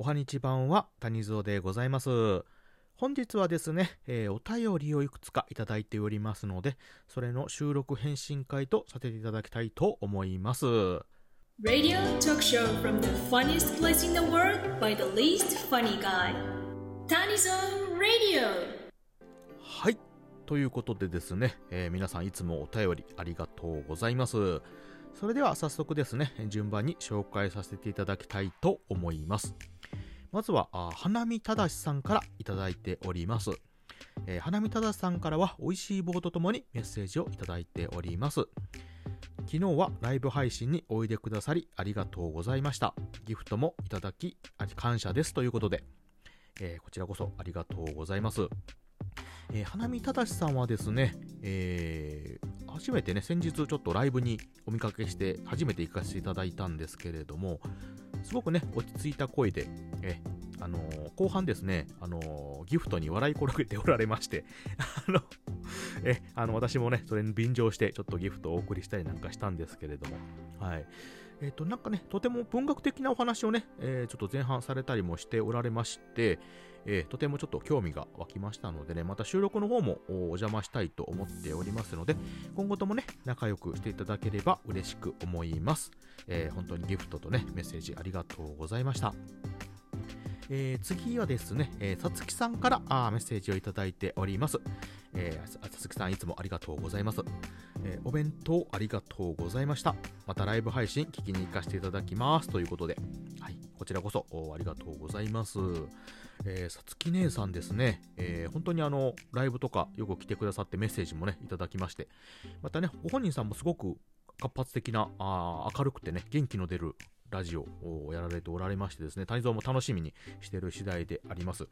おはにちばんは谷蔵でございます。本日はですね、えーお便りをいくつかいただいておりますので、それの収録返信会とさせていただきたいと思います。Radio talk show from the funniest place in the world by the least funny guy. Radio. はい。ということでですね、えー皆さんいつもお便りありがとうございます。それでは早速ですね、順番に紹介させていただきたいと思います。まずは、あ花見ただしさんからいただいております。えー花見ただしさんからは美味しい棒とともにメッセージをいただいております。昨日はライブ配信においでくださりありがとうございました。ギフトもいただきあ感謝ですということで、えーこちらこそありがとうございます。えー花見ただしさんはですね、えー初めてね、先日ちょっとライブにお見かけして、初めて行かせていただいたんですけれども、すごくね、落ち着いた声で、えあのー後半ですね、あのーギフトに笑い転げておられまして、あの、え、あの、私もね、それに便乗して、ちょっとギフトをお送りしたりなんかしたんですけれども、はい。えっ、と、なんかね、とても文学的なお話をね、えーちょっと前半されたりもしておられまして、えーとてもちょっと興味が湧きましたのでね、また収録の方もおお邪魔したいと思っておりますので、今後ともね、仲良くしていただければ嬉しく思います。えー本当にギフトとね、メッセージありがとうございました。えー次はですね、えさつきさんからあメッセージをいただいております。えーさつきさんいつもありがとうございます。えーお弁当ありがとうございました。またライブ配信聞きに行かせていただきます。ということで、はい、こちらこそありがとうございます。えさつき姉さんですね、えー本当にあの、ライブとかよく来てくださってメッセージもね、いただきまして、またね、ご本人さんもすごく活発的な、あ明るくてね、元気の出るラジオをやられておられましてですね、谷蔵も楽しみにしている次第であります。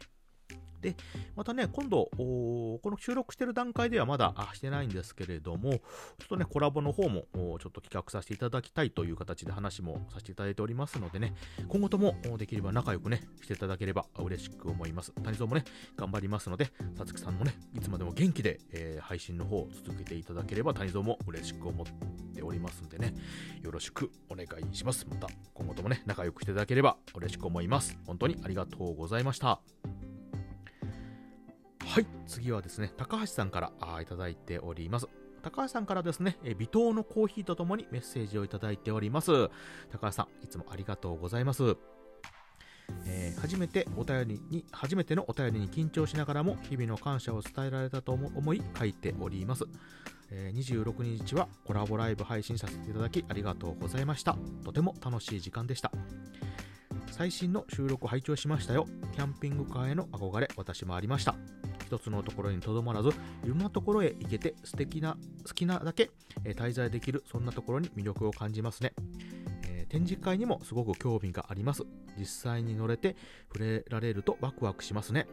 で、またね、今度、この収録してる段階ではまだしてないんですけれども、ちょっとね、コラボの方もちょっと企画させていただきたいという形で話もさせていただいておりますのでね、今後ともできれば仲良くね、していただければ嬉しく思います。谷蔵もね、頑張りますので、さつきさんもね、いつまでも元気で、えー配信の方を続けていただければ、谷蔵も嬉しく思ってておりますんでね、よろしくお願いします。また、今後ともね、仲良くしていただければ嬉しく思います。本当にありがとうございました。はい、次はですね、高橋さんからあいただいております。高橋さんからですね、え微糖のコーヒーとともにメッセージをいただいております。高橋さん、いつもありがとうございます。初めてお便りに、初めてのお便りに緊張しながらも日々の感謝を伝えられたと思い書いております。えー26日はコラボライブ配信させていただきありがとうございました。とても楽しい時間でした。最新の収録拝聴しましたよ。キャンピングカーへの憧れ、私もありました。一つのところにとどまらず、いろんなところへ行けて素敵な、好きなだけ、えー滞在できる、そんなところに魅力を感じますね。展示会にもすごく興味があります。実際に乗れて触れられるとワクワクしますね。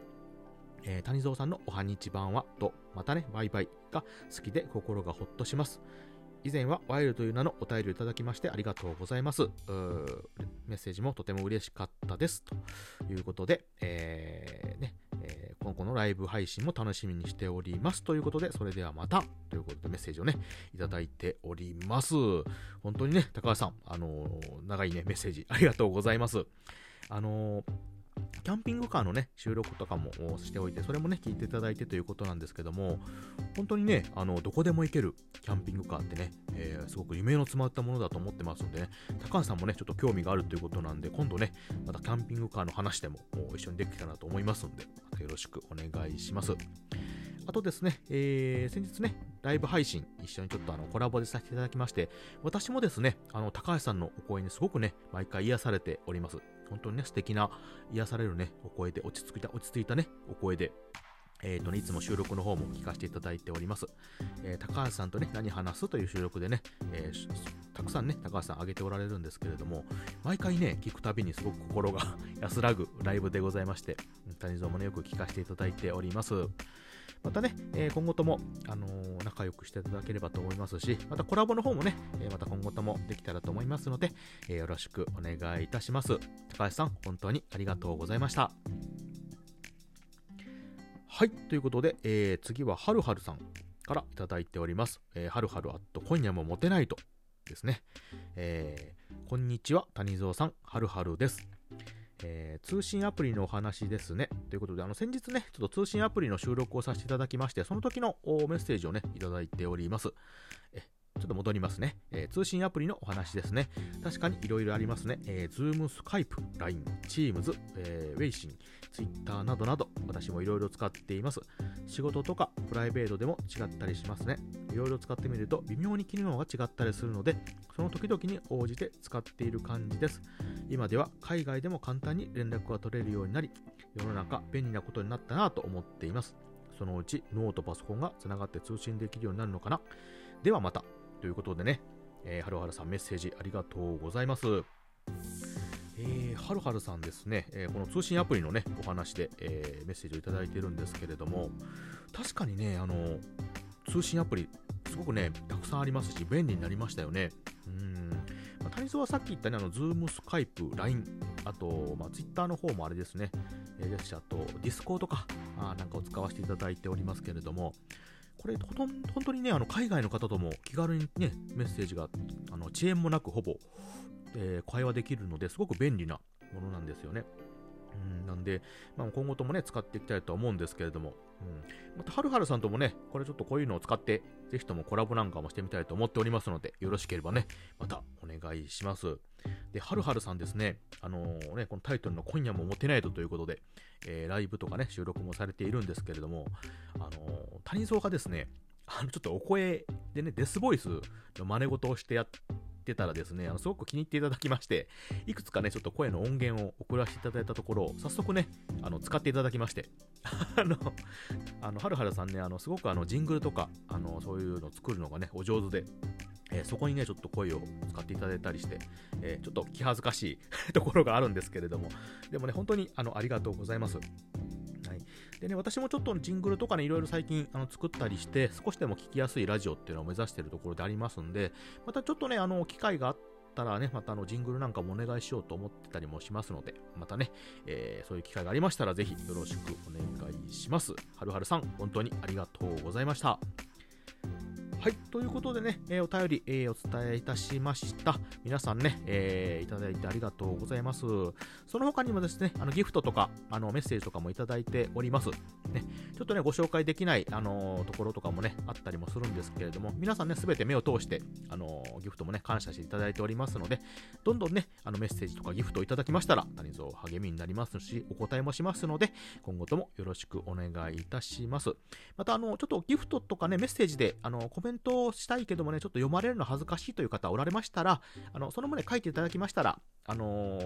えー谷蔵さんのおはにちばんはと、またね、バイバイが好きで心がほっとします。以前はワイルという名のお便りをいただきましてありがとうございます。メッセージもとても嬉しかったです。ということで、えーね、えー今後のライブ配信も楽しみにしております。ということで、それではまた、ということでメッセージをね、いただいております。本当にね、高橋さん、あのー長いね、メッセージありがとうございます。あのーキャンピングカーのね、収録とかもしておいて、それもね、聞いていただいてということなんですけども、本当にね、あの、どこでも行けるキャンピングカーってね、えーすごく夢の詰まったものだと思ってますのでね、高橋さんもね、ちょっと興味があるということなんで、今度ね、またキャンピングカーの話でも一緒にできたらなと思いますので、またよろしくお願いします。あとですね、えー先日ね、ライブ配信一緒にちょっとあのコラボでさせていただきまして、私もですね、あの、高橋さんのお声にすごくね、毎回癒されております。本当にね、素敵な癒されるね、お声で、落ち着いた、落ち着いたね、お声で、えーとね、いつも収録の方も聞かせていただいております。えー高橋さんとね、何話すという収録でね、えーたくさんね、高橋さん上げておられるんですけれども、毎回ね、聞くたびにすごく心が 安らぐライブでございまして、谷蔵もね、よく聞かせていただいております。またね、え今後とも、あの仲良くしていただければと思いますし、またコラボの方もね、えまた今後ともできたらと思いますので、えよろしくお願いいたします。高橋さん、本当にありがとうございました。はい、ということで、えー次ははるはるさんからいただいております。えーはるはるあっと今夜もモテないとですね。えーこんにちは、谷蔵さん、はるはるです。えー、通信アプリのお話ですね。ということで、あの、先日ね、ちょっと通信アプリの収録をさせていただきまして、その時のメッセージをね、いただいております。えちょっと戻りますね。えー、通信アプリのお話ですね。確かに色々ありますね。えー、Zoom、Skype、LINE、Teams、えー、Weixin、Twitter などなど、私も色々使っています。仕事とかプライベートでも違ったりしますね。いろいろ使ってみると微妙に機能が違ったりするので、その時々に応じて使っている感じです。今では海外でも簡単に連絡が取れるようになり、世の中便利なことになったなと思っています。そのうち脳とパソコンがつながって通信できるようになるのかな。ではまた。ということでね、えー、はるはるさんメッセージありがとうございます。えー、はるはるさんですね、えー、この通信アプリのね、お話で、えー、メッセージをいただいているんですけれども、確かにね、あの、通信アプリ、すごくね、たくさんありますし、便利になりましたよね。うん。まあ、谷蔵はさっき言ったね、あの、ズーム、スカイプ、LINE、あと、まあ、ツイッターの方もあれですね、えー、ですし、あと、ディスコードとか、あなんかを使わせていただいておりますけれども、これ、ほとん本当にね、あの海外の方とも気軽にね、メッセージが、あの遅延もなくほぼ、えー、会話できるので、すごく便利なものなんですよね。うん、なんで、まあ、今後ともね、使っていきたいと思うんですけれども、うん、また、はるはるさんともね、これちょっとこういうのを使って、ぜひともコラボなんかもしてみたいと思っておりますので、よろしければね、またお願いします。で、はるはるさんですね、あのー、ね、このタイトルの今夜もモテないとということで、えー、ライブとかね、収録もされているんですけれども、あのー、谷蔵がですね、あの、ちょっとお声でね、デスボイスの真似事をしてやってたらですね、あの、すごく気に入っていただきまして、いくつかね、ちょっと声の音源を送らせていただいたところ、早速ね、あの、使っていただきまして、あの、あの、はるはるさんね、あの、すごくあの、ジングルとか、あの、そういうのを作るのがね、お上手で、えー、そこにね、ちょっと声を使っていただいたりして、えー、ちょっと気恥ずかしい ところがあるんですけれども、でもね、本当にあのありがとうございます。でね、私もちょっとジングルとかね、いろいろ最近あの作ったりして、少しでも聞きやすいラジオっていうのを目指してるところでありますんで、またちょっとね、あの、機会があったらね、またあの、ジングルなんかもお願いしようと思ってたりもしますので、またね、えー、そういう機会がありましたら、ぜひよろしくお願いします。はるはるさん、本当にありがとうございました。はい。ということでね、えー、お便り、えー、お伝えいたしました。皆さんね、えー、いただいてありがとうございます。その他にもですね、あの、ギフトとか、あの、メッセージとかもいただいております。ね、ちょっとね、ご紹介できない、あのところとかもね、あったりもするんですけれども、皆さんね、すべて目を通して、あのギフトもね、感謝していただいておりますので、どんどんね、あの、メッセージとかギフトをいただきましたら、谷蔵励みになりますし、お答えもしますので、今後ともよろしくお願いいたします。また、あの、ちょっとギフトとかね、メッセージで、あの、コメントをしたいけどもね、ちょっと読まれるの恥ずかしいという方おられましたら、あの、その旨書いていただきましたら、あの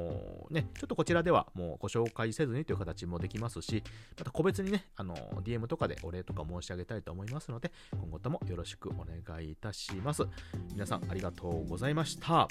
ー、ね、ちょっとこちらではもうご紹介せずにという形もできますし、また個別にね、あのー、DM とかでお礼とか申し上げたいと思いますので、今後ともよろしくお願いいたします。皆さんありがとうございました。